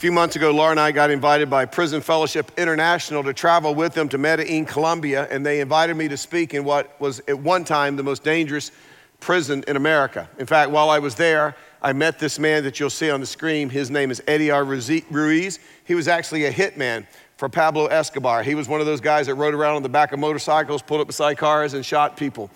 Few months ago, Laura and I got invited by Prison Fellowship International to travel with them to Medellin, Colombia, and they invited me to speak in what was at one time the most dangerous prison in America. In fact, while I was there, I met this man that you'll see on the screen. His name is Eddie R. Ruiz. He was actually a hitman for Pablo Escobar. He was one of those guys that rode around on the back of motorcycles, pulled up beside cars, and shot people.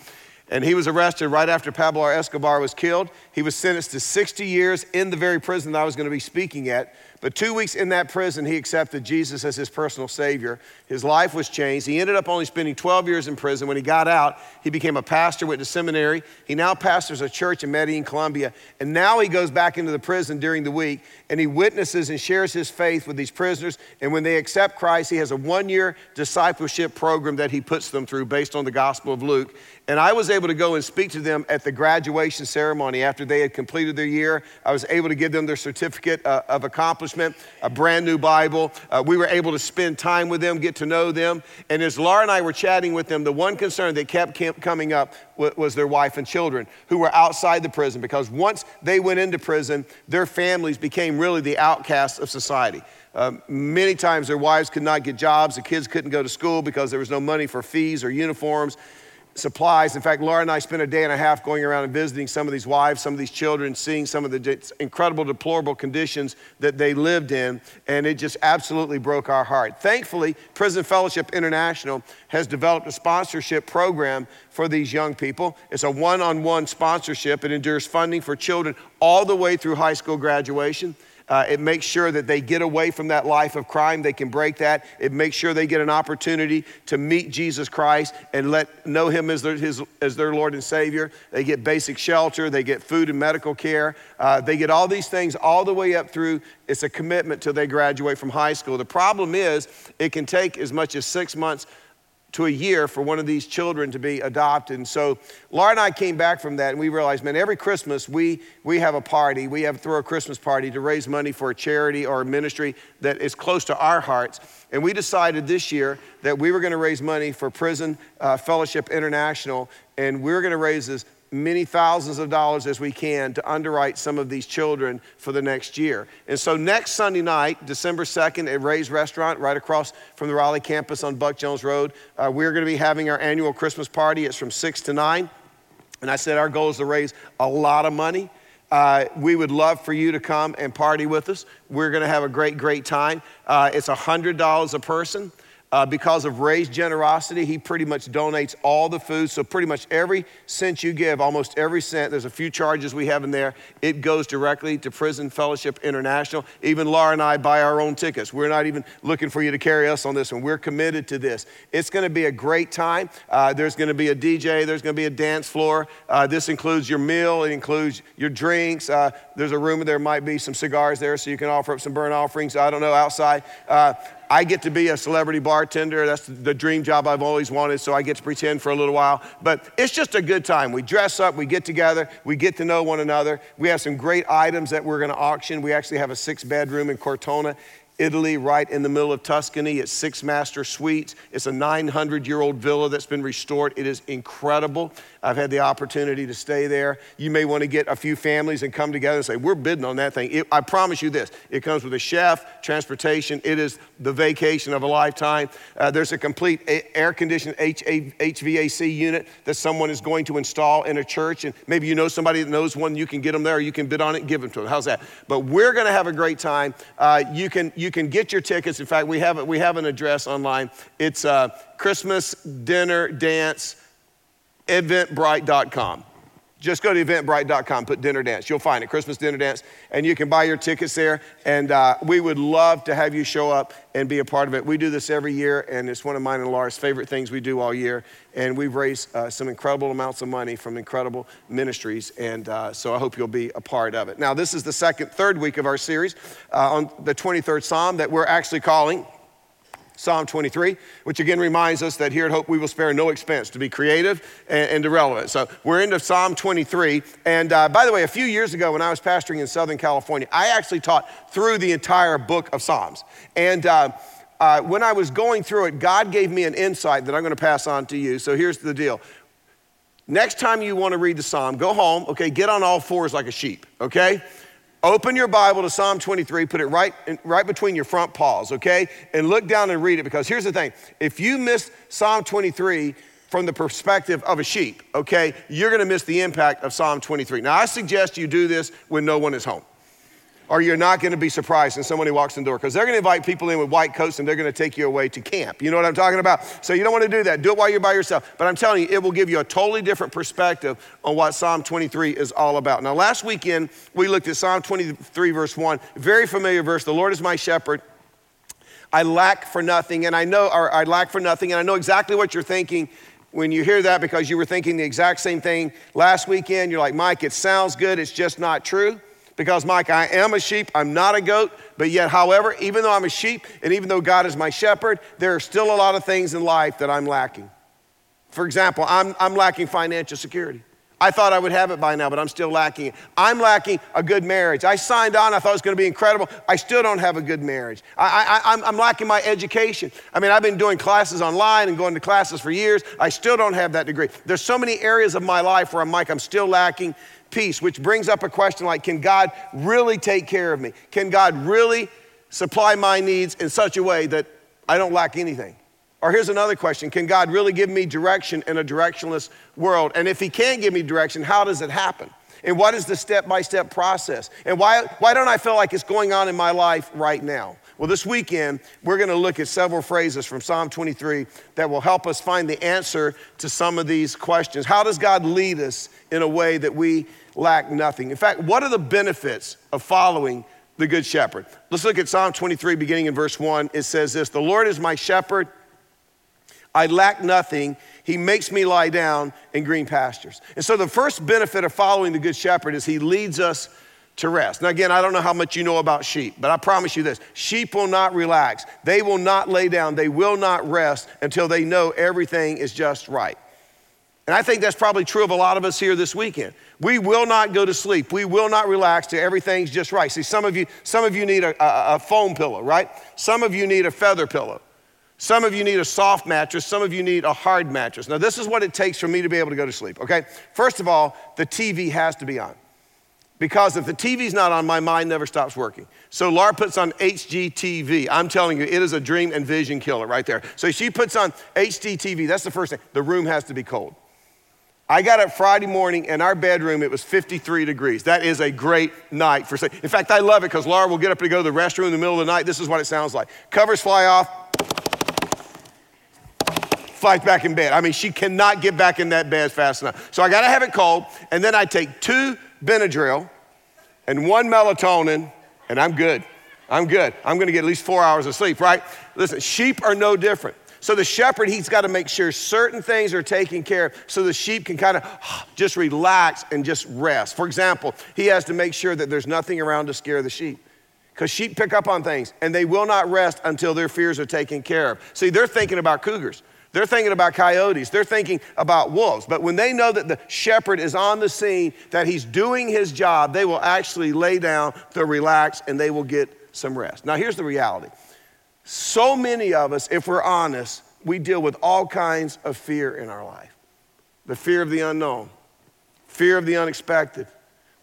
And he was arrested right after Pablo Escobar was killed. He was sentenced to 60 years in the very prison that I was going to be speaking at. But two weeks in that prison, he accepted Jesus as his personal Savior. His life was changed. He ended up only spending 12 years in prison. When he got out, he became a pastor, went to seminary. He now pastors a church in Medellin, Colombia. And now he goes back into the prison during the week and he witnesses and shares his faith with these prisoners. And when they accept Christ, he has a one year discipleship program that he puts them through based on the Gospel of Luke. And I was able to go and speak to them at the graduation ceremony after they had completed their year. I was able to give them their certificate uh, of accomplishment, a brand new Bible. Uh, we were able to spend time with them, get to know them. And as Laura and I were chatting with them, the one concern that kept coming up was their wife and children who were outside the prison because once they went into prison, their families became really the outcasts of society. Uh, many times their wives could not get jobs, the kids couldn't go to school because there was no money for fees or uniforms supplies. In fact, Laura and I spent a day and a half going around and visiting some of these wives, some of these children, seeing some of the incredible, deplorable conditions that they lived in, and it just absolutely broke our heart. Thankfully, Prison Fellowship International has developed a sponsorship program for these young people. It's a one on one sponsorship. It endures funding for children all the way through high school graduation. Uh, it makes sure that they get away from that life of crime. They can break that. It makes sure they get an opportunity to meet Jesus Christ and let know Him as their, his, as their Lord and Savior. They get basic shelter. They get food and medical care. Uh, they get all these things all the way up through. It's a commitment till they graduate from high school. The problem is, it can take as much as six months to a year for one of these children to be adopted. And so Laura and I came back from that and we realized, man, every Christmas we, we have a party. We have throw a Christmas party to raise money for a charity or a ministry that is close to our hearts. And we decided this year that we were going to raise money for Prison uh, Fellowship International and we we're going to raise this many thousands of dollars as we can to underwrite some of these children for the next year. And so next Sunday night, December 2nd, at Ray's Restaurant, right across from the Raleigh campus on Buck Jones Road, uh, we're going to be having our annual Christmas party. It's from 6 to 9. And I said our goal is to raise a lot of money. Uh, we would love for you to come and party with us. We're going to have a great, great time. Uh, it's $100 a person. Uh, because of Ray's generosity, he pretty much donates all the food. So, pretty much every cent you give, almost every cent, there's a few charges we have in there, it goes directly to Prison Fellowship International. Even Laura and I buy our own tickets. We're not even looking for you to carry us on this one. We're committed to this. It's going to be a great time. Uh, there's going to be a DJ, there's going to be a dance floor. Uh, this includes your meal, it includes your drinks. Uh, there's a room, there might be some cigars there so you can offer up some burnt offerings. I don't know, outside. I get to be a celebrity bartender. That's the dream job I've always wanted, so I get to pretend for a little while. But it's just a good time. We dress up, we get together, we get to know one another. We have some great items that we're going to auction. We actually have a six bedroom in Cortona. Italy, right in the middle of Tuscany. It's six master suites. It's a 900 year old villa that's been restored. It is incredible. I've had the opportunity to stay there. You may want to get a few families and come together and say, We're bidding on that thing. It, I promise you this it comes with a chef, transportation. It is the vacation of a lifetime. Uh, there's a complete air conditioned HVAC unit that someone is going to install in a church. And maybe you know somebody that knows one, you can get them there, you can bid on it give them to them. How's that? But we're going to have a great time. Uh, you, can, you you can get your tickets. In fact, we have, we have an address online. It's uh, Christmas Dinner Dance eventbrite.com. Just go to eventbrite.com, put dinner dance. You'll find it, Christmas dinner dance, and you can buy your tickets there. And uh, we would love to have you show up and be a part of it. We do this every year, and it's one of mine and Laura's favorite things we do all year. And we've raised uh, some incredible amounts of money from incredible ministries, and uh, so I hope you'll be a part of it. Now, this is the second, third week of our series uh, on the 23rd Psalm that we're actually calling Psalm 23, which again reminds us that here at Hope we will spare no expense to be creative and, and irrelevant. So we're into Psalm 23. And uh, by the way, a few years ago when I was pastoring in Southern California, I actually taught through the entire book of Psalms. And uh, uh, when I was going through it, God gave me an insight that I'm going to pass on to you. So here's the deal. Next time you want to read the psalm, go home, okay, get on all fours like a sheep, okay? Open your Bible to Psalm 23, put it right, right between your front paws, okay? And look down and read it because here's the thing if you miss Psalm 23 from the perspective of a sheep, okay, you're gonna miss the impact of Psalm 23. Now, I suggest you do this when no one is home or you're not going to be surprised when somebody walks in the door because they're going to invite people in with white coats and they're going to take you away to camp. You know what I'm talking about? So you don't want to do that. Do it while you're by yourself. But I'm telling you, it will give you a totally different perspective on what Psalm 23 is all about. Now, last weekend, we looked at Psalm 23, verse 1, very familiar verse. The Lord is my shepherd. I lack for nothing, and I know, or I lack for nothing, and I know exactly what you're thinking when you hear that because you were thinking the exact same thing last weekend. You're like, Mike, it sounds good, it's just not true. Because, Mike, I am a sheep, I'm not a goat, but yet, however, even though I'm a sheep and even though God is my shepherd, there are still a lot of things in life that I'm lacking. For example, I'm, I'm lacking financial security. I thought I would have it by now, but I'm still lacking it. I'm lacking a good marriage. I signed on, I thought it was going to be incredible. I still don't have a good marriage. I, I'm lacking my education. I mean, I've been doing classes online and going to classes for years. I still don't have that degree. There's so many areas of my life where I'm like, I'm still lacking peace, which brings up a question like Can God really take care of me? Can God really supply my needs in such a way that I don't lack anything? Or here's another question Can God really give me direction in a directionless world? And if He can give me direction, how does it happen? And what is the step by step process? And why, why don't I feel like it's going on in my life right now? Well, this weekend, we're going to look at several phrases from Psalm 23 that will help us find the answer to some of these questions. How does God lead us in a way that we lack nothing? In fact, what are the benefits of following the Good Shepherd? Let's look at Psalm 23, beginning in verse 1. It says this The Lord is my shepherd, I lack nothing. He makes me lie down in green pastures. And so, the first benefit of following the Good Shepherd is He leads us to rest. Now, again, I don't know how much you know about sheep, but I promise you this sheep will not relax. They will not lay down. They will not rest until they know everything is just right. And I think that's probably true of a lot of us here this weekend. We will not go to sleep. We will not relax till everything's just right. See, some of you, some of you need a, a, a foam pillow, right? Some of you need a feather pillow. Some of you need a soft mattress. Some of you need a hard mattress. Now, this is what it takes for me to be able to go to sleep, okay? First of all, the TV has to be on. Because if the TV's not on, my mind never stops working. So Laura puts on HGTV. I'm telling you, it is a dream and vision killer right there. So she puts on HGTV. That's the first thing. The room has to be cold. I got up Friday morning in our bedroom, it was 53 degrees. That is a great night for sleep. In fact, I love it because Laura will get up to go to the restroom in the middle of the night. This is what it sounds like. Covers fly off, flies back in bed. I mean, she cannot get back in that bed fast enough. So I got to have it cold, and then I take two Benadryl and one melatonin, and I'm good. I'm good. I'm going to get at least four hours of sleep, right? Listen, sheep are no different. So the shepherd, he's got to make sure certain things are taken care of so the sheep can kind of just relax and just rest. For example, he has to make sure that there's nothing around to scare the sheep. Because sheep pick up on things and they will not rest until their fears are taken care of. See, they're thinking about cougars. They're thinking about coyotes. They're thinking about wolves. But when they know that the shepherd is on the scene, that he's doing his job, they will actually lay down, they'll relax, and they will get some rest. Now, here's the reality so many of us, if we're honest, we deal with all kinds of fear in our life the fear of the unknown, fear of the unexpected.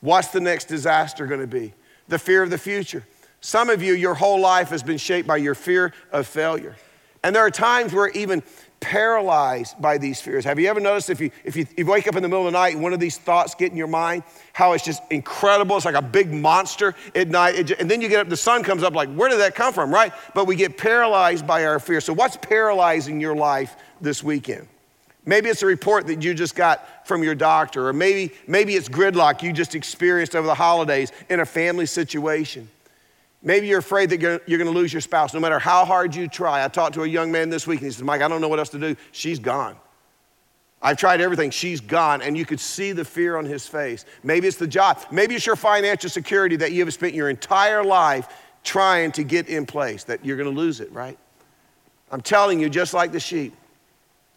What's the next disaster going to be? The fear of the future. Some of you, your whole life has been shaped by your fear of failure. And there are times where even paralyzed by these fears. Have you ever noticed if you, if you, you wake up in the middle of the night and one of these thoughts get in your mind, how it's just incredible? It's like a big monster at night. Just, and then you get up, the sun comes up, like, where did that come from, right? But we get paralyzed by our fear. So, what's paralyzing your life this weekend? Maybe it's a report that you just got from your doctor, or maybe, maybe it's gridlock you just experienced over the holidays in a family situation. Maybe you're afraid that you're, you're going to lose your spouse no matter how hard you try. I talked to a young man this week and he said, Mike, I don't know what else to do. She's gone. I've tried everything. She's gone. And you could see the fear on his face. Maybe it's the job. Maybe it's your financial security that you have spent your entire life trying to get in place, that you're going to lose it, right? I'm telling you, just like the sheep,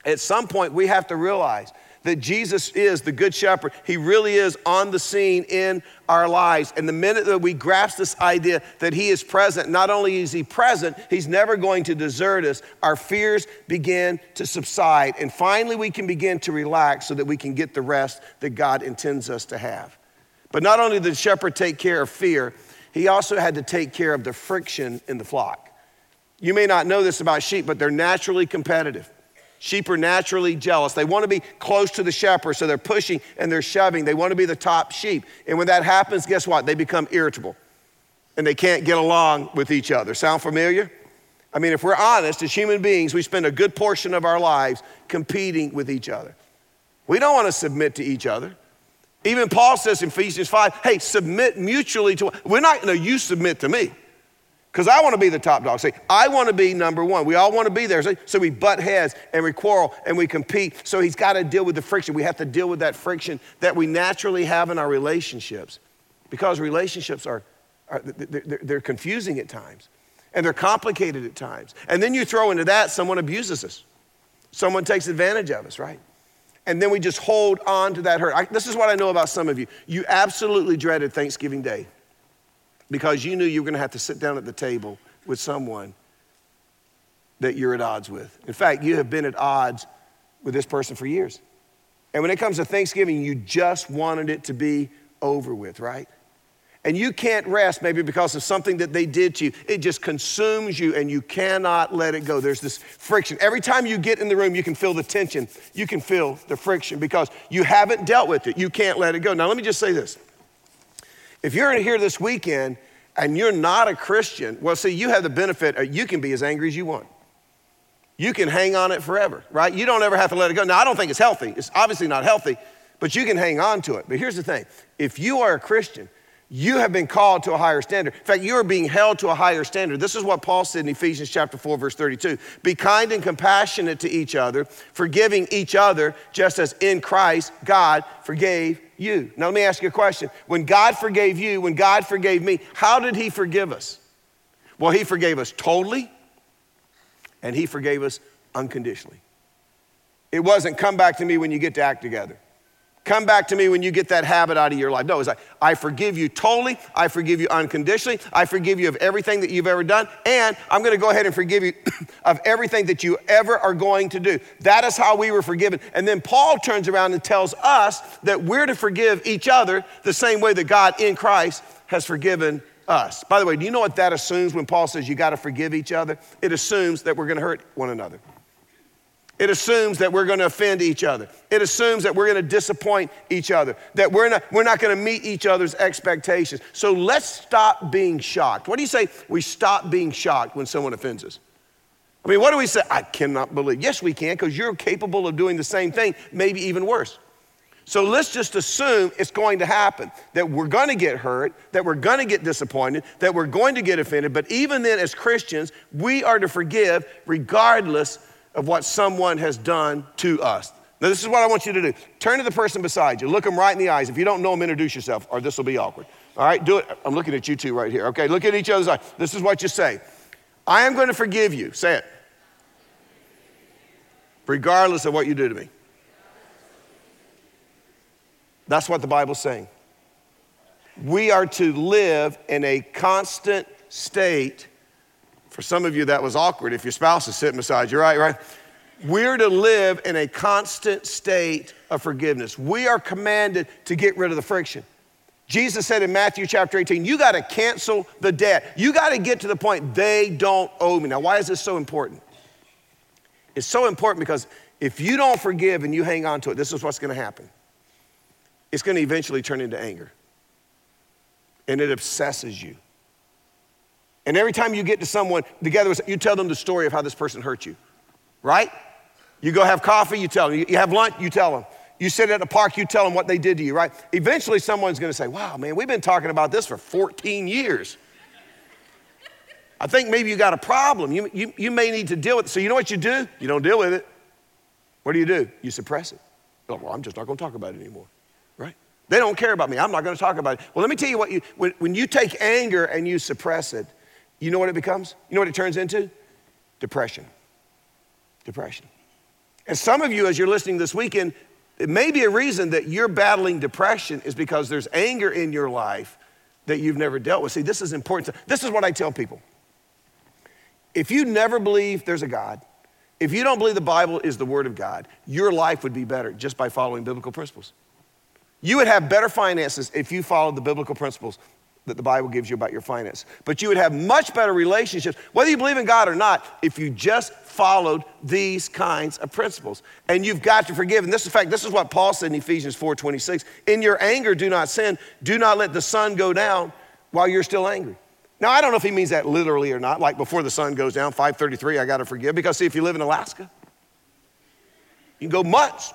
at some point we have to realize that Jesus is the Good Shepherd. He really is on the scene in our lives. And the minute that we grasp this idea that He is present, not only is He present, He's never going to desert us, our fears begin to subside. And finally, we can begin to relax so that we can get the rest that God intends us to have. But not only did the shepherd take care of fear, he also had to take care of the friction in the flock. You may not know this about sheep, but they're naturally competitive. Sheep are naturally jealous. They want to be close to the shepherd, so they're pushing and they're shoving. They want to be the top sheep. And when that happens, guess what? They become irritable and they can't get along with each other. Sound familiar? I mean, if we're honest, as human beings, we spend a good portion of our lives competing with each other. We don't want to submit to each other. Even Paul says in Ephesians 5, hey, submit mutually to, we're not, no, you submit to me because I want to be the top dog. See, I want to be number one. We all want to be there. So we butt heads and we quarrel and we compete. So he's got to deal with the friction. We have to deal with that friction that we naturally have in our relationships because relationships are, are they're, they're confusing at times and they're complicated at times. And then you throw into that someone abuses us, someone takes advantage of us, right? And then we just hold on to that hurt. I, this is what I know about some of you. You absolutely dreaded Thanksgiving Day because you knew you were going to have to sit down at the table with someone that you're at odds with. In fact, you have been at odds with this person for years. And when it comes to Thanksgiving, you just wanted it to be over with, right? And you can't rest maybe because of something that they did to you. It just consumes you and you cannot let it go. There's this friction. Every time you get in the room, you can feel the tension, you can feel the friction because you haven't dealt with it. You can't let it go. Now, let me just say this if you're here this weekend and you're not a Christian, well, see, you have the benefit, you can be as angry as you want. You can hang on it forever, right? You don't ever have to let it go. Now, I don't think it's healthy. It's obviously not healthy, but you can hang on to it. But here's the thing if you are a Christian, you have been called to a higher standard. In fact, you are being held to a higher standard. This is what Paul said in Ephesians chapter 4 verse 32. Be kind and compassionate to each other, forgiving each other just as in Christ God forgave you. Now let me ask you a question. When God forgave you, when God forgave me, how did he forgive us? Well, he forgave us totally and he forgave us unconditionally. It wasn't come back to me when you get to act together. Come back to me when you get that habit out of your life. No, it's like, I forgive you totally. I forgive you unconditionally. I forgive you of everything that you've ever done. And I'm going to go ahead and forgive you of everything that you ever are going to do. That is how we were forgiven. And then Paul turns around and tells us that we're to forgive each other the same way that God in Christ has forgiven us. By the way, do you know what that assumes when Paul says you got to forgive each other? It assumes that we're going to hurt one another. It assumes that we're going to offend each other. It assumes that we're going to disappoint each other, that we're not, we're not going to meet each other's expectations. So let's stop being shocked. What do you say? We stop being shocked when someone offends us. I mean, what do we say? I cannot believe. Yes, we can, because you're capable of doing the same thing, maybe even worse. So let's just assume it's going to happen, that we're going to get hurt, that we're going to get disappointed, that we're going to get offended. But even then, as Christians, we are to forgive regardless of what someone has done to us. Now, this is what I want you to do. Turn to the person beside you, look them right in the eyes. If you don't know them, introduce yourself, or this will be awkward. All right, do it. I'm looking at you two right here. Okay, look at each other's eyes. This is what you say I am going to forgive you. Say it. Regardless of what you do to me. That's what the Bible's saying. We are to live in a constant state for some of you, that was awkward if your spouse is sitting beside you, right? Right? We're to live in a constant state of forgiveness. We are commanded to get rid of the friction. Jesus said in Matthew chapter 18, you got to cancel the debt. You got to get to the point they don't owe me. Now, why is this so important? It's so important because if you don't forgive and you hang on to it, this is what's going to happen. It's going to eventually turn into anger. And it obsesses you. And every time you get to someone together, you tell them the story of how this person hurt you, right? You go have coffee, you tell them. You have lunch, you tell them. You sit at a park, you tell them what they did to you, right? Eventually, someone's gonna say, Wow, man, we've been talking about this for 14 years. I think maybe you got a problem. You, you, you may need to deal with it. So, you know what you do? You don't deal with it. What do you do? You suppress it. Well, I'm just not gonna talk about it anymore, right? They don't care about me. I'm not gonna talk about it. Well, let me tell you what you, when, when you take anger and you suppress it, you know what it becomes? You know what it turns into? Depression. Depression. And some of you, as you're listening this weekend, it may be a reason that you're battling depression is because there's anger in your life that you've never dealt with. See, this is important. This is what I tell people. If you never believe there's a God, if you don't believe the Bible is the Word of God, your life would be better just by following biblical principles. You would have better finances if you followed the biblical principles that the Bible gives you about your finance. But you would have much better relationships, whether you believe in God or not, if you just followed these kinds of principles. And you've got to forgive. And this, in fact, this is what Paul said in Ephesians 4:26. In your anger, do not sin. Do not let the sun go down while you're still angry. Now, I don't know if he means that literally or not, like before the sun goes down, 533, I gotta forgive. Because see, if you live in Alaska, you can go months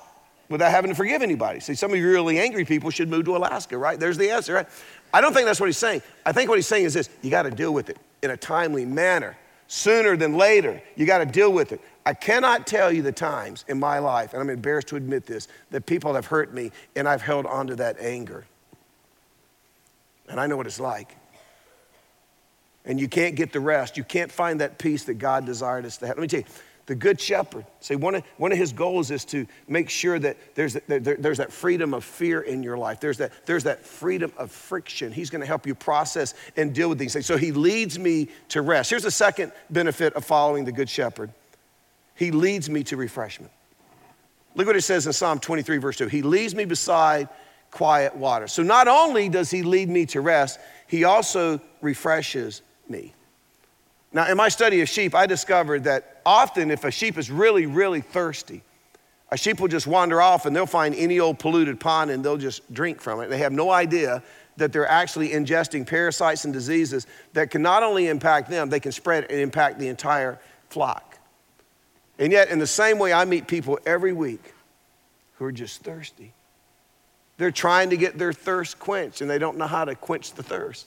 without having to forgive anybody. See, some of you really angry people should move to Alaska, right? There's the answer, right? I don't think that's what he's saying. I think what he's saying is this you got to deal with it in a timely manner, sooner than later. You got to deal with it. I cannot tell you the times in my life, and I'm embarrassed to admit this, that people have hurt me and I've held onto that anger. And I know what it's like. And you can't get the rest. You can't find that peace that God desired us to have. Let me tell you, the good shepherd. See, one of, one of his goals is to make sure that there's, there, there's that freedom of fear in your life. There's that, there's that freedom of friction. He's going to help you process and deal with these things. So he leads me to rest. Here's the second benefit of following the good shepherd he leads me to refreshment. Look what it says in Psalm 23, verse 2. He leads me beside quiet water. So not only does he lead me to rest, he also refreshes me. Now, in my study of sheep, I discovered that often if a sheep is really, really thirsty, a sheep will just wander off and they'll find any old polluted pond and they'll just drink from it. They have no idea that they're actually ingesting parasites and diseases that can not only impact them, they can spread and impact the entire flock. And yet, in the same way, I meet people every week who are just thirsty. They're trying to get their thirst quenched and they don't know how to quench the thirst.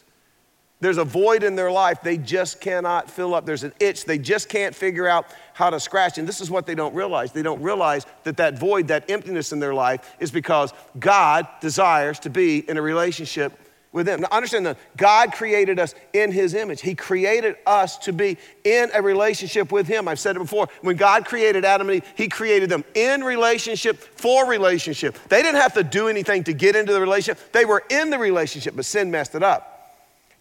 There's a void in their life they just cannot fill up. There's an itch they just can't figure out how to scratch. And this is what they don't realize. They don't realize that that void, that emptiness in their life is because God desires to be in a relationship with them. Now understand that God created us in his image. He created us to be in a relationship with him. I've said it before. When God created Adam and Eve, he created them in relationship for relationship. They didn't have to do anything to get into the relationship. They were in the relationship, but sin messed it up.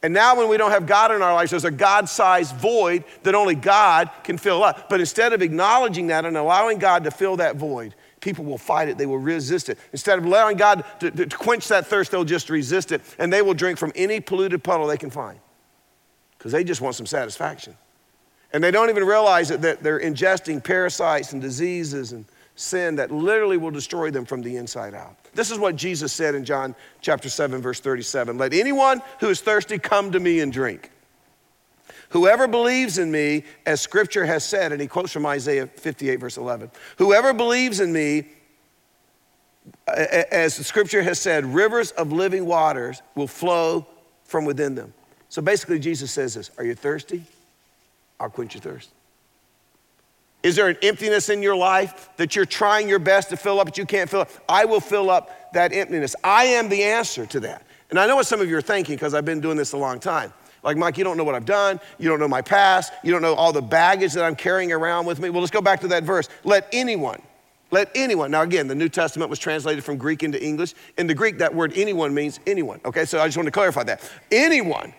And now, when we don't have God in our lives, there's a God sized void that only God can fill up. But instead of acknowledging that and allowing God to fill that void, people will fight it, they will resist it. Instead of allowing God to, to, quench that thirst, they'll just resist it and they will drink from any polluted puddle they can find because they just want some satisfaction. And they don't even realize that, that they're ingesting parasites and diseases and sin that literally will destroy them from the inside out. This is what Jesus said in John chapter 7 verse 37. Let anyone who is thirsty come to me and drink. Whoever believes in me, as scripture has said, and he quotes from Isaiah 58 verse 11. Whoever believes in me, as the scripture has said, rivers of living waters will flow from within them. So basically, Jesus says this Are you thirsty? I'll quench your thirst. Is there an emptiness in your life that you're trying your best to fill up, but you can't fill up? I will fill up that emptiness. I am the answer to that. And I know what some of you are thinking because I've been doing this a long time. Like, Mike, you don't know what I've done. You don't know my past. You don't know all the baggage that I'm carrying around with me. Well, let's go back to that verse. Let anyone, let anyone. Now, again, the New Testament was translated from Greek into English. In the Greek, that word anyone means anyone. Okay, so I just want to clarify that. Anyone.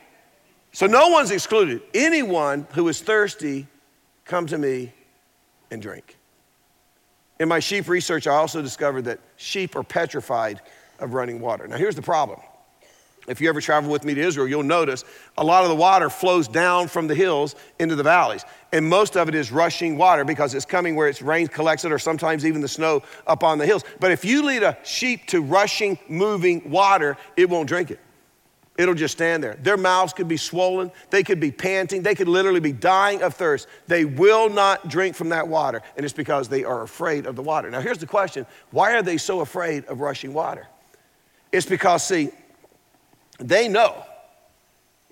So no one's excluded. Anyone who is thirsty, come to me and drink. In my sheep research, I also discovered that sheep are petrified of running water. Now, here's the problem if you ever travel with me to Israel, you'll notice a lot of the water flows down from the hills into the valleys. And most of it is rushing water because it's coming where it's rain collects it or sometimes even the snow up on the hills. But if you lead a sheep to rushing, moving water, it won't drink it. It'll just stand there. Their mouths could be swollen. They could be panting. They could literally be dying of thirst. They will not drink from that water. And it's because they are afraid of the water. Now, here's the question why are they so afraid of rushing water? It's because, see, they know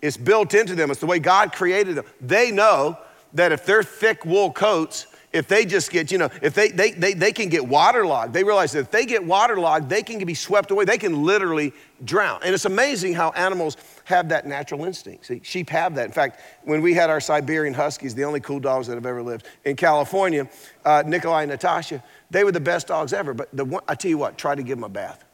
it's built into them, it's the way God created them. They know that if they're thick wool coats, if they just get, you know, if they, they, they, they can get waterlogged, they realize that if they get waterlogged, they can be swept away. They can literally drown. And it's amazing how animals have that natural instinct. See, sheep have that. In fact, when we had our Siberian Huskies, the only cool dogs that have ever lived in California, uh, Nikolai and Natasha, they were the best dogs ever. But the one, I tell you what, try to give them a bath.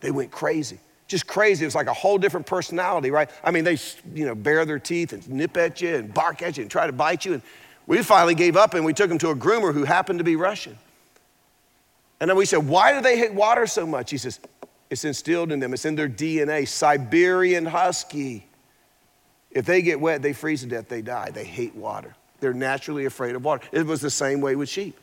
They went crazy just crazy. It was like a whole different personality, right? I mean, they, you know, bare their teeth and nip at you and bark at you and try to bite you. And we finally gave up and we took them to a groomer who happened to be Russian. And then we said, Why do they hate water so much? He says, It's instilled in them, it's in their DNA. Siberian Husky. If they get wet, they freeze to death, they die. They hate water. They're naturally afraid of water. It was the same way with sheep.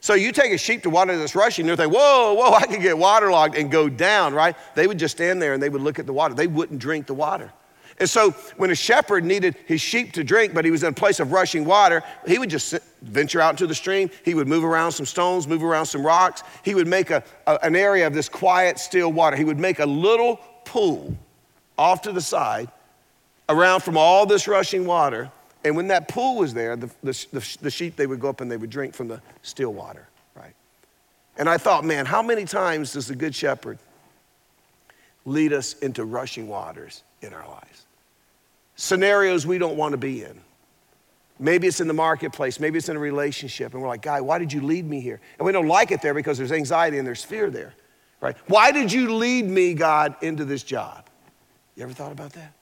So you take a sheep to water that's rushing, they're think, whoa, whoa, I could get waterlogged and go down, right? They would just stand there and they would look at the water. They wouldn't drink the water. And so when a shepherd needed his sheep to drink, but he was in a place of rushing water, he would just venture out into the stream. He would move around some stones, move around some rocks. He would make a, a, an area of this quiet, still water. He would make a little pool off to the side around from all this rushing water and when that pool was there, the, the, the, the, sheep, they would go up and they would drink from the still water, right? And I thought, man, how many times does the Good Shepherd lead us into rushing waters in our lives? Scenarios we don't want to be in. Maybe it's in the marketplace, maybe it's in a relationship, and we're like, God, why did you lead me here? And we don't like it there because there's anxiety and there's fear there, right? Why did you lead me, God, into this job? You ever thought about that?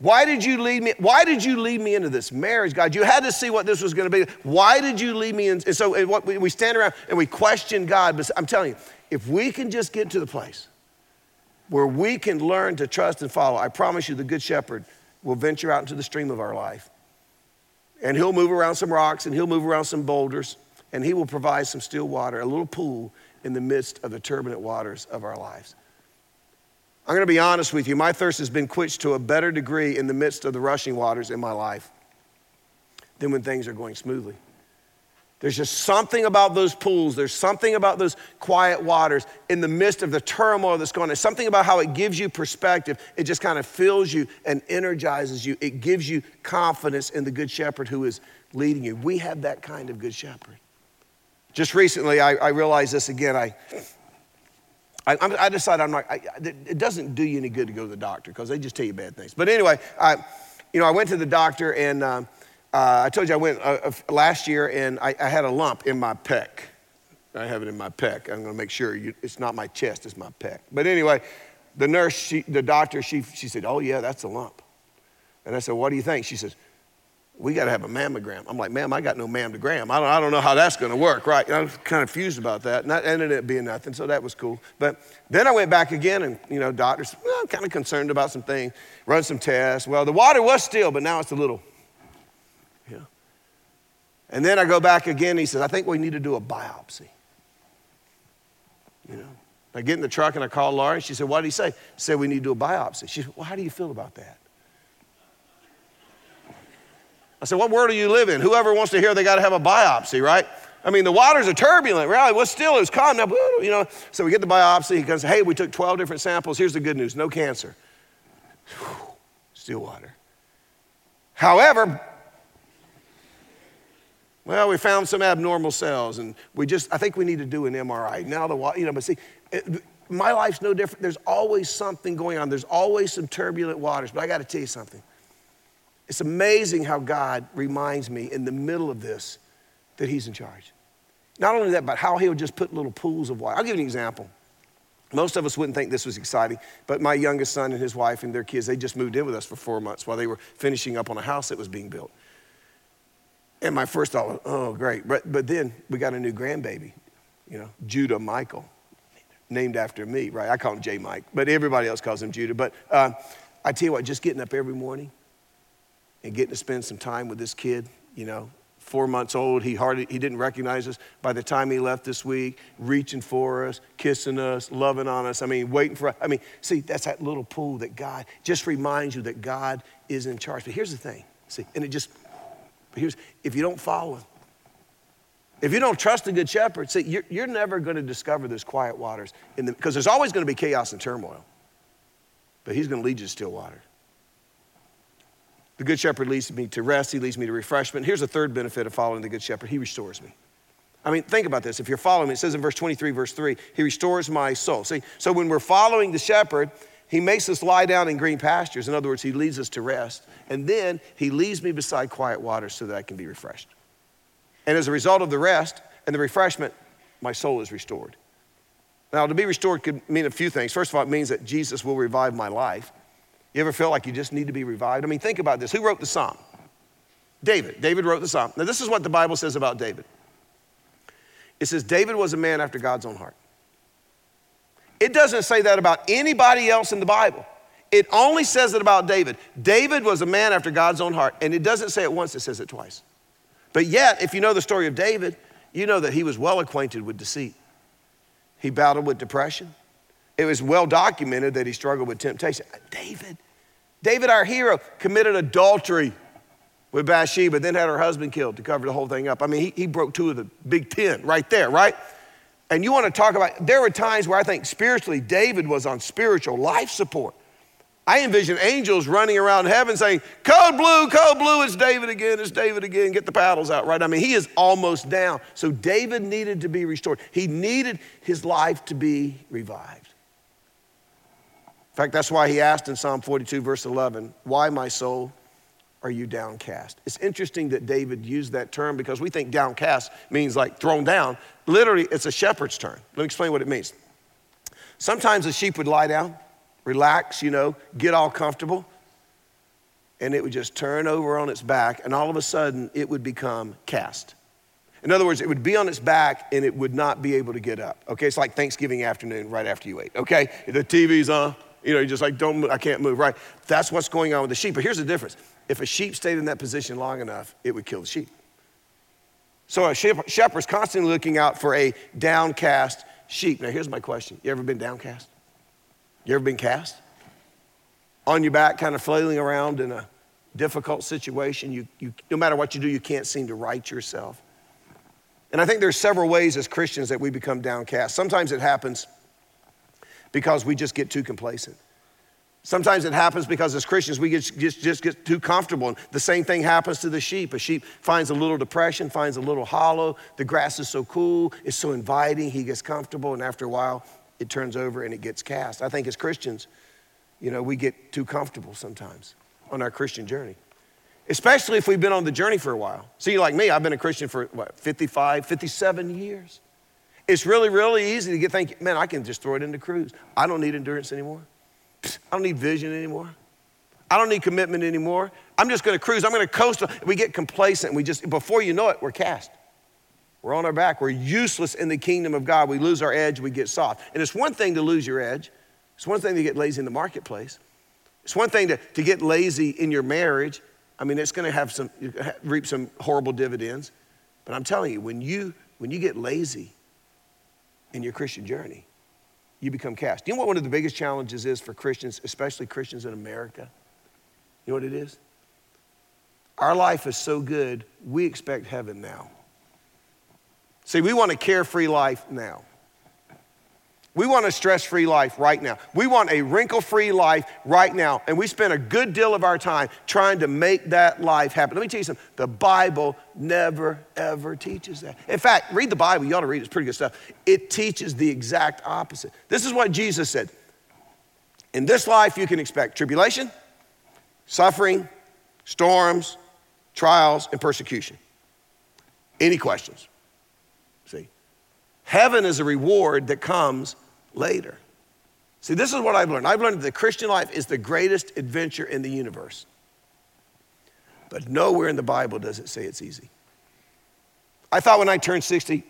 Why did you lead me? Why did you lead me into this marriage, God? You had to see what this was going to be. Why did you lead me in? And so and what, we stand around and we question God. But I'm telling you, if we can just get to the place where we can learn to trust and follow, I promise you, the Good Shepherd will venture out into the stream of our life. And he'll move around some rocks and he'll move around some boulders and he will provide some still water, a little pool in the midst of the turbulent waters of our lives. I'm going to be honest with you. My thirst has been quenched to a better degree in the midst of the rushing waters in my life than when things are going smoothly. There's just something about those pools. There's something about those quiet waters in the midst of the turmoil that's going on. Something about how it gives you perspective. It just kind of fills you and energizes you. It gives you confidence in the good shepherd who is leading you. We have that kind of good shepherd. Just recently, I, I realized this again. I, I, I decided I'm like, it doesn't do you any good to go to the doctor because they just tell you bad things. But anyway, I, you know, I went to the doctor and uh, uh, I told you I went uh, uh last year and I, I, had a lump in my pec. I have it in my pec. I'm going to make sure you, it's not my chest, it's my pec. But anyway, the nurse, she, the doctor, she, she said, Oh, yeah, that's a lump. And I said, What do you think? She says, we got to have a mammogram. I'm like, ma'am, I got no mammogram. I don't, I don't know how that's going to work, right? I was kind of confused about that. And that ended up being nothing, so that was cool. But then I went back again, and, you know, doctors, well, I'm kind of concerned about some things, run some tests. Well, the water was still, but now it's a little. And then I go back again, he says, I think we need to do a biopsy. You know, I get in the truck and I call Laurie. She said, What did he say? He said, We need to do a biopsy. She said, Well, how do you feel about that? I said, What world do you live in? Whoever wants to hear they got to have a biopsy, right? I mean, the waters are turbulent, really. Well, still, it's calm now, you know. So we get the biopsy. He goes, Hey, we took 12 different samples. Here's the good news no cancer. Whew, still water. However, well, we found some abnormal cells, and we just, I think we need to do an MRI. Now, the, you know, but see, it, my life's no different. There's always something going on, there's always some turbulent waters, but I got to tell you something. It's amazing how God reminds me in the middle of this that He's in charge. Not only that, but how He'll just put little pools of water. I'll give you an example. Most of us wouldn't think this was exciting, but my youngest son and his wife and their kids, they just moved in with us for four months while they were finishing up on a house that was being built. And my first thought was, oh, great. But, but then we got a new grandbaby, you know, Judah Michael. named after me, right? I call him J Mike, but everybody else calls him Judah. But uh, I tell you what, just getting up every morning and getting to spend some time with this kid, you know, four months old. He hardly he didn't recognize us by the time he left this week, reaching for us, kissing us, loving on us. I mean, waiting for us. I mean, see, that's that little pool that God just reminds you that God is in charge. But here's the thing, see, and it just here's if you don't follow him, if you don't trust the good shepherd, see, you're, you're never going to discover those quiet waters because the, there's always going to be chaos and turmoil. But he's going to lead you to still water. The Good Shepherd leads me to rest, He leads me to refreshment. Here's a third benefit of following the Good Shepherd He restores me. I mean, think about this. If you're following, it says in verse 23, verse 3, He restores my soul. See, so when we're following the shepherd, He makes us lie down in green pastures. In other words, He leads us to rest. And then He leads me beside quiet waters so that I can be refreshed. And as a result of the rest and the refreshment, my soul is restored. Now, to be restored could mean a few things. First of all, it means that Jesus will revive my life. You ever feel like you just need to be revived? I mean, think about this. Who wrote the psalm? David. David wrote the psalm. Now, this is what the Bible says about David it says, David was a man after God's own heart. It doesn't say that about anybody else in the Bible. It only says it about David. David was a man after God's own heart, and it doesn't say it once, it says it twice. But yet, if you know the story of David, you know that he was well acquainted with deceit. He battled with depression. It was well documented that he struggled with temptation. Uh, David, David, our hero, committed adultery with Bathsheba, then had her husband killed to cover the whole thing up. I mean, he, he broke two of the big ten right there, right? And you want to talk about, there were times where I think spiritually David was on spiritual life support. I envision angels running around heaven saying, Code blue, code blue, it's David again, it's David again, get the paddles out, right? I mean, he is almost down. So David needed to be restored. He needed his life to be revived. In fact, that's why he asked in Psalm 42, verse 11, Why, my soul, are you downcast? It's interesting that David used that term because we think downcast means like thrown down. Literally, it's a shepherd's term. Let me explain what it means. Sometimes a sheep would lie down relax, you know, get all comfortable. And it would just turn over on its back, and all of a sudden it would become cast. In other words, it would be on its back and it would not be able to get up. Okay, it's like Thanksgiving afternoon right after you ate. Okay, the TV's on, you know, you're just like, don't, I can't move, right? That's what's going on with the sheep. But here's the difference if a sheep stayed in that position long enough, it would kill the sheep. So a shepherd's constantly looking out for a downcast sheep. Now, here's my question You ever been downcast? You ever been cast? On your back, kind of flailing around in a difficult situation. You, you, no matter what you do, you can't seem to right yourself. And I think there's several ways as Christians that we become downcast. Sometimes it happens because we just get too complacent. Sometimes it happens because as Christians we get, just, just get too comfortable. And the same thing happens to the sheep. A sheep finds a little depression, finds a little hollow. The grass is so cool, it's so inviting, he gets comfortable, and after a while, it turns over and it gets cast. I think as Christians, you know, we get too comfortable sometimes on our Christian journey, especially if we've been on the journey for a while. See, like me, I've been a Christian for what, 55, 57 years. It's really, really easy to get thinking, man, I can just throw it into cruise. I don't need endurance anymore. I don't need vision anymore. I don't need commitment anymore. I'm just going to cruise. I'm going to coast. We get complacent. We just, before you know it, we're cast. We're on our back. We're useless in the kingdom of God. We lose our edge, we get soft. And it's one thing to lose your edge, it's one thing to get lazy in the marketplace. It's one thing to, to get lazy in your marriage. I mean, it's going to have some, reap some horrible dividends. But I'm telling you, when you, when you get lazy in your Christian journey, you become cast. You know what one of the biggest challenges is for Christians, especially Christians in America? You know what it is? Our life is so good, we expect heaven now. See, we want a carefree life now. We want a stress free life right now. We want a wrinkle free life right now. And we spend a good deal of our time trying to make that life happen. Let me tell you something the Bible never, ever teaches that. In fact, read the Bible. You ought to read it, it's pretty good stuff. It teaches the exact opposite. This is what Jesus said In this life, you can expect tribulation, suffering, storms, trials, and persecution. Any questions? See, heaven is a reward that comes later. See, this is what I've learned. I've learned that the Christian life is the greatest adventure in the universe. But nowhere in the Bible does it say it's easy. I thought when I turned 60,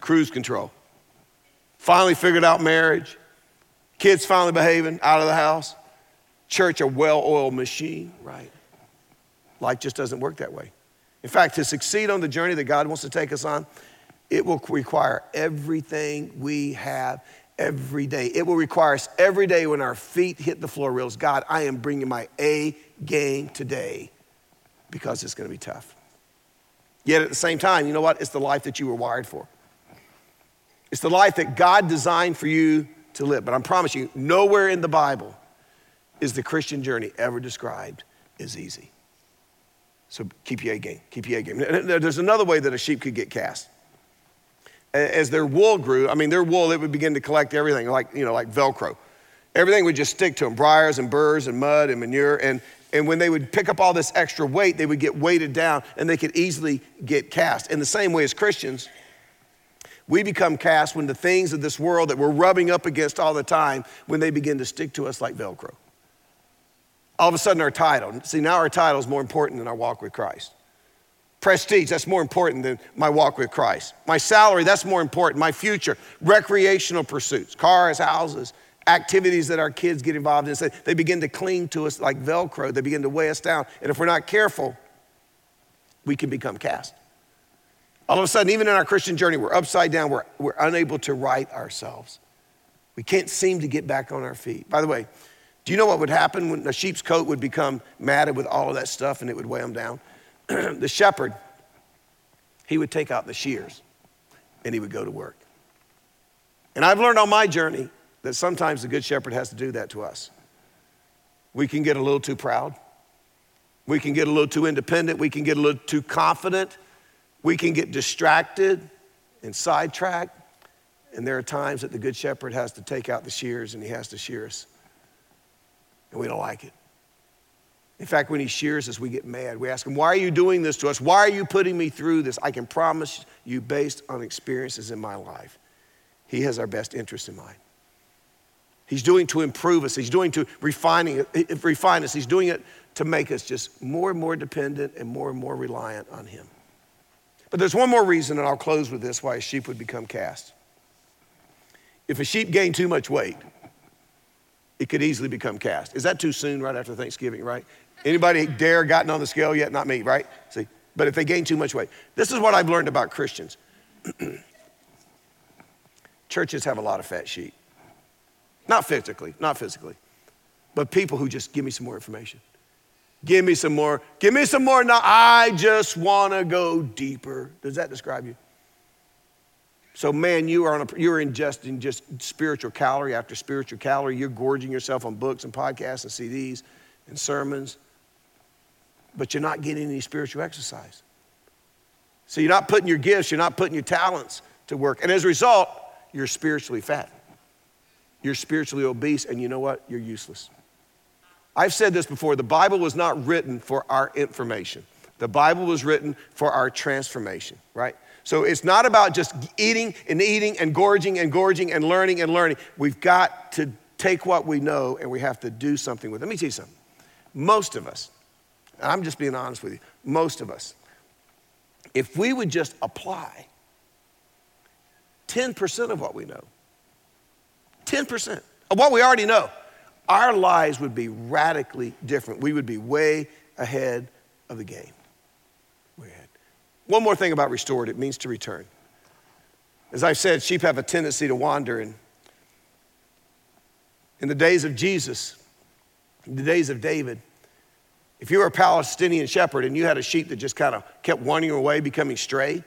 cruise control. finally figured out marriage, kids finally behaving out of the house, church a well oiled machine, right? Life just doesn't work that way. In fact, to succeed on the journey that God wants to take us on, it will require everything we have every day. It will require us every day when our feet hit the floor reels God, I am bringing my A game today because it's going to be tough. Yet at the same time, you know what? It's the life that you were wired for. It's the life that God designed for you to live. But I promise you, nowhere in the Bible is the Christian journey ever described as easy. So keep your A game, keep your A game. There's another way that a sheep could get cast. As their wool grew, I mean, their wool, it would begin to collect everything, like, you know, like Velcro. Everything would just stick to them, briars and burrs and mud and manure. And, and when they would pick up all this extra weight, they would get weighted down and they could easily get cast. In the same way as Christians, we become cast when the things of this world that we're rubbing up against all the time, when they begin to stick to us like Velcro all of a sudden our title. See, now our title is more important than our walk with Christ. Prestige, that's more important than my walk with Christ. My salary, that's more important. My future, recreational pursuits, cars, houses, activities that our kids get involved in. They begin to cling to us like Velcro, they begin to weigh us down. And if we're not careful, we can become cast. All of a sudden, even in our Christian journey, we're upside down, we're, we're unable to right ourselves. We can't seem to get back on our feet. By the way, do you know what would happen when a sheep's coat would become matted with all of that stuff and it would weigh them down? the shepherd, he would take out the shears and he would go to work. And I've learned on my journey that sometimes the good shepherd has to do that to us. We can get a little too proud. We can get a little too independent. We can get a little too confident. We can get distracted and sidetracked. And there are times that the good shepherd has to take out the shears and he has to shear us and we don't like it. In fact, when he shears us, we get mad. We ask him, Why are you doing this to us? Why are you putting me through this? I can promise you, based on experiences in my life, he has our best interest in mind. He's doing to improve us. He's doing to refining, refine us. He's doing it to make us just more and more dependent and more and more reliant on him. But there's one more reason, and I'll close with this, why a sheep would become cast. If a sheep gained too much weight, it could easily become cast. Is that too soon right after Thanksgiving, right? Anybody dare gotten on the scale yet? Not me, right? See, but if they gain too much weight, this is what I've learned about Christians. Churches have a lot of fat sheep. Not physically, not physically, but people who just give me some more information. Give me some more, give me some more. Now I just want to go deeper. Does that describe you? So, man, you are, on a, you're ingesting just spiritual calorie after spiritual calorie. You're gorging yourself on books and podcasts and CDs and sermons, but you're not getting any spiritual exercise. So, you're not putting your gifts, you're not putting your talents to work. And as a result, you're spiritually fat. You're spiritually obese, and you know what? You're useless. I've said this before the Bible was not written for our information, the Bible was written for our transformation, right? So it's not about just eating and eating and gorging and gorging and learning and learning. We've got to take what we know and we have to do something with it. Let me tell you something. Most of us, I'm just being honest with you, most of us, if we would just apply 10% of what we know, 10% of what we already know, our lives would be radically different. We would be way ahead of the game. One more thing about restored it means to return. As I've said, sheep have a tendency to wander. And in the days of Jesus, in the days of David, if you were a Palestinian shepherd and you had a sheep that just kind of kept wandering away, becoming stray,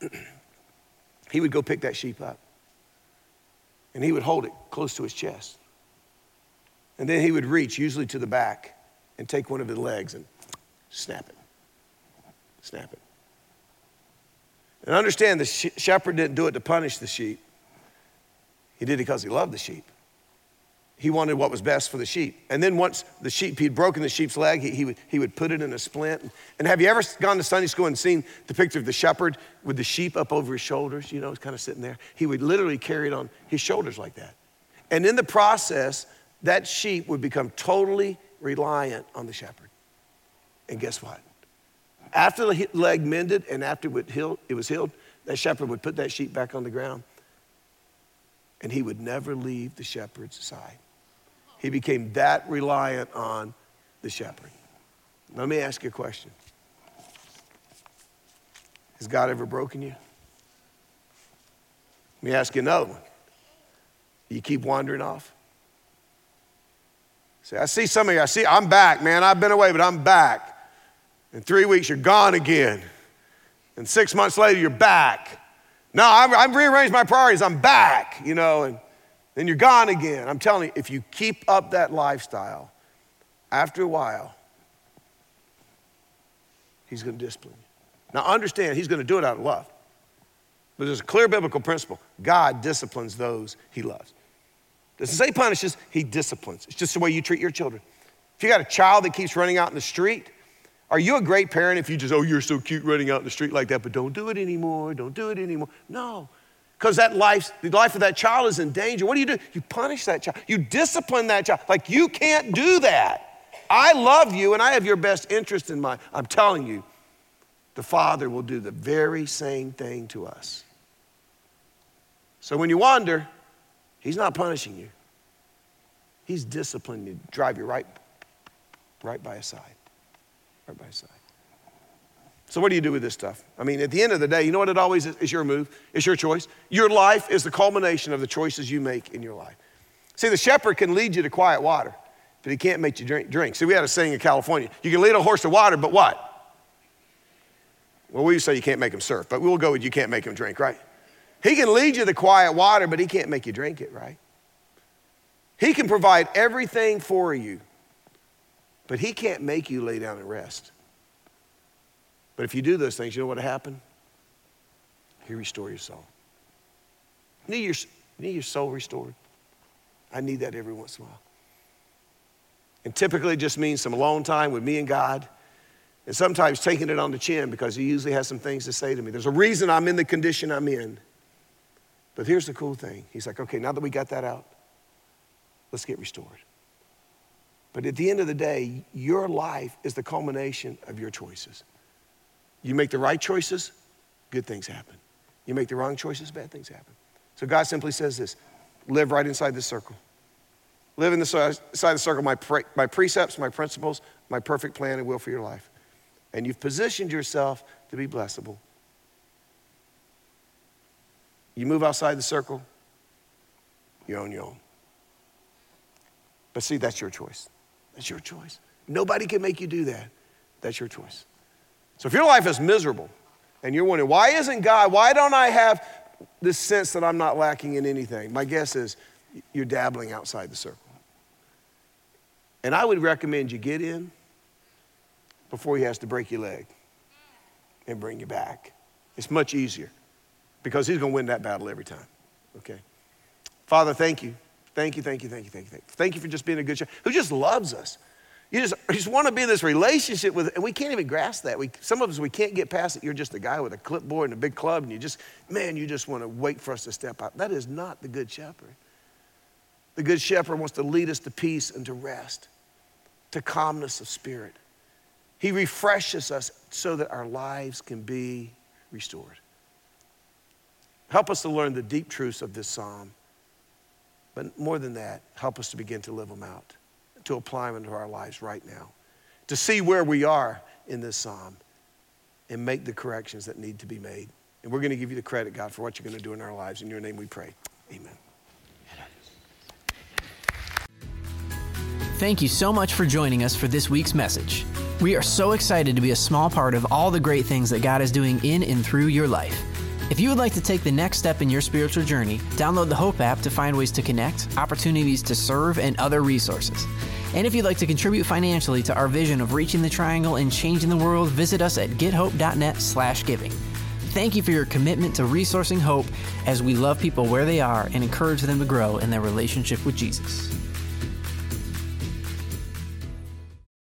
he would go pick that sheep up and he would hold it close to his chest. And then he would reach, usually to the back, and take one of his legs and snap it. Snap it. And understand the shepherd didn't do it to punish the sheep, he did it because he loved the sheep. He wanted what was best for the sheep. And then once the sheep, he'd broken the sheep's leg, he, he, would, he would put it in a splint. And have you ever gone to Sunday school and seen the picture of the shepherd with the sheep up over his shoulders? You know, he's kind of sitting there. He would literally carry it on his shoulders like that. And in the process, that sheep would become totally reliant on the shepherd. And guess what? After the leg mended and after it was healed, that shepherd would put that sheep back on the ground and he would never leave the shepherd's side. He became that reliant on the shepherd. Let me ask you a question Has God ever broken you? Let me ask you another one. You keep wandering off? See, I see some of you, I see, I'm back, man. I've been away, but I'm back. In three weeks, you're gone again. And six months later, you're back. No, I've, I've rearranged my priorities. I'm back, you know, and then you're gone again. I'm telling you, if you keep up that lifestyle, after a while, he's going to discipline you. Now, understand, he's going to do it out of love. But there's a clear biblical principle God disciplines those he loves. Doesn't say punishes, he disciplines. It's just the way you treat your children. If you got a child that keeps running out in the street, are you a great parent if you just, oh, you're so cute running out in the street like that, but don't do it anymore, don't do it anymore? No, because that life, the life of that child is in danger. What do you do? You punish that child, you discipline that child. Like, you can't do that. I love you and I have your best interest in mind. I'm telling you, the Father will do the very same thing to us. So when you wander, He's not punishing you. He's disciplining you, drive you right, right by his side. Right by his side. So what do you do with this stuff? I mean, at the end of the day, you know what it always is? Your move. It's your choice. Your life is the culmination of the choices you make in your life. See, the shepherd can lead you to quiet water, but he can't make you drink. drink. See, we had a saying in California, you can lead a horse to water, but what? Well, we say you can't make him surf, but we'll go with you can't make him drink, right? He can lead you to quiet water, but he can't make you drink it, right? He can provide everything for you, but he can't make you lay down and rest. But if you do those things, you know what will happen? He restore your soul. You need your, you need your soul restored. I need that every once in a while. And typically it just means some alone time with me and God. And sometimes taking it on the chin because he usually has some things to say to me. There's a reason I'm in the condition I'm in. But here's the cool thing He's like, okay, now that we got that out, let's get restored. But at the end of the day, your life is the culmination of your choices. You make the right choices, good things happen. You make the wrong choices, bad things happen. So God simply says this live right inside this circle. Live in the the circle, my, pre- my precepts, my principles, my perfect plan and will for your life. And you've positioned yourself to be blessable you move outside the circle, you're on your own. But see, that's your choice. That's your choice. Nobody can make you do that. That's your choice. So if your life is miserable and you're wondering, why isn't God, why don't I have this sense that I'm not lacking in anything? My guess is you're dabbling outside the circle. And I would recommend you get in before he has to break your leg and bring you back. It's much easier because he's going to win that battle every time. Okay? Father, thank you. Thank you, thank you, thank you, thank you, thank you. For just being a good shepherd who just loves us. You just, you just want to be in this relationship with, and we can't even grasp that. We, some of us, we can't get past it. You're just a guy with a clipboard and a big club, and you just, man, you just want to wait for us to step out. That is not the good shepherd. The good shepherd wants to lead us to peace and to rest, to calmness of spirit. He refreshes us so that our lives can be restored. Help us to learn the deep truths of this psalm. But more than that, help us to begin to live them out, to apply them into our lives right now, to see where we are in this psalm and make the corrections that need to be made. And we're going to give you the credit, God, for what you're going to do in our lives. In your name we pray. Amen. Thank you so much for joining us for this week's message. We are so excited to be a small part of all the great things that God is doing in and through your life. If you would like to take the next step in your spiritual journey, download the Hope app to find ways to connect, opportunities to serve, and other resources. And if you'd like to contribute financially to our vision of reaching the triangle and changing the world, visit us at gethope.net/giving. Thank you for your commitment to resourcing hope as we love people where they are and encourage them to grow in their relationship with Jesus.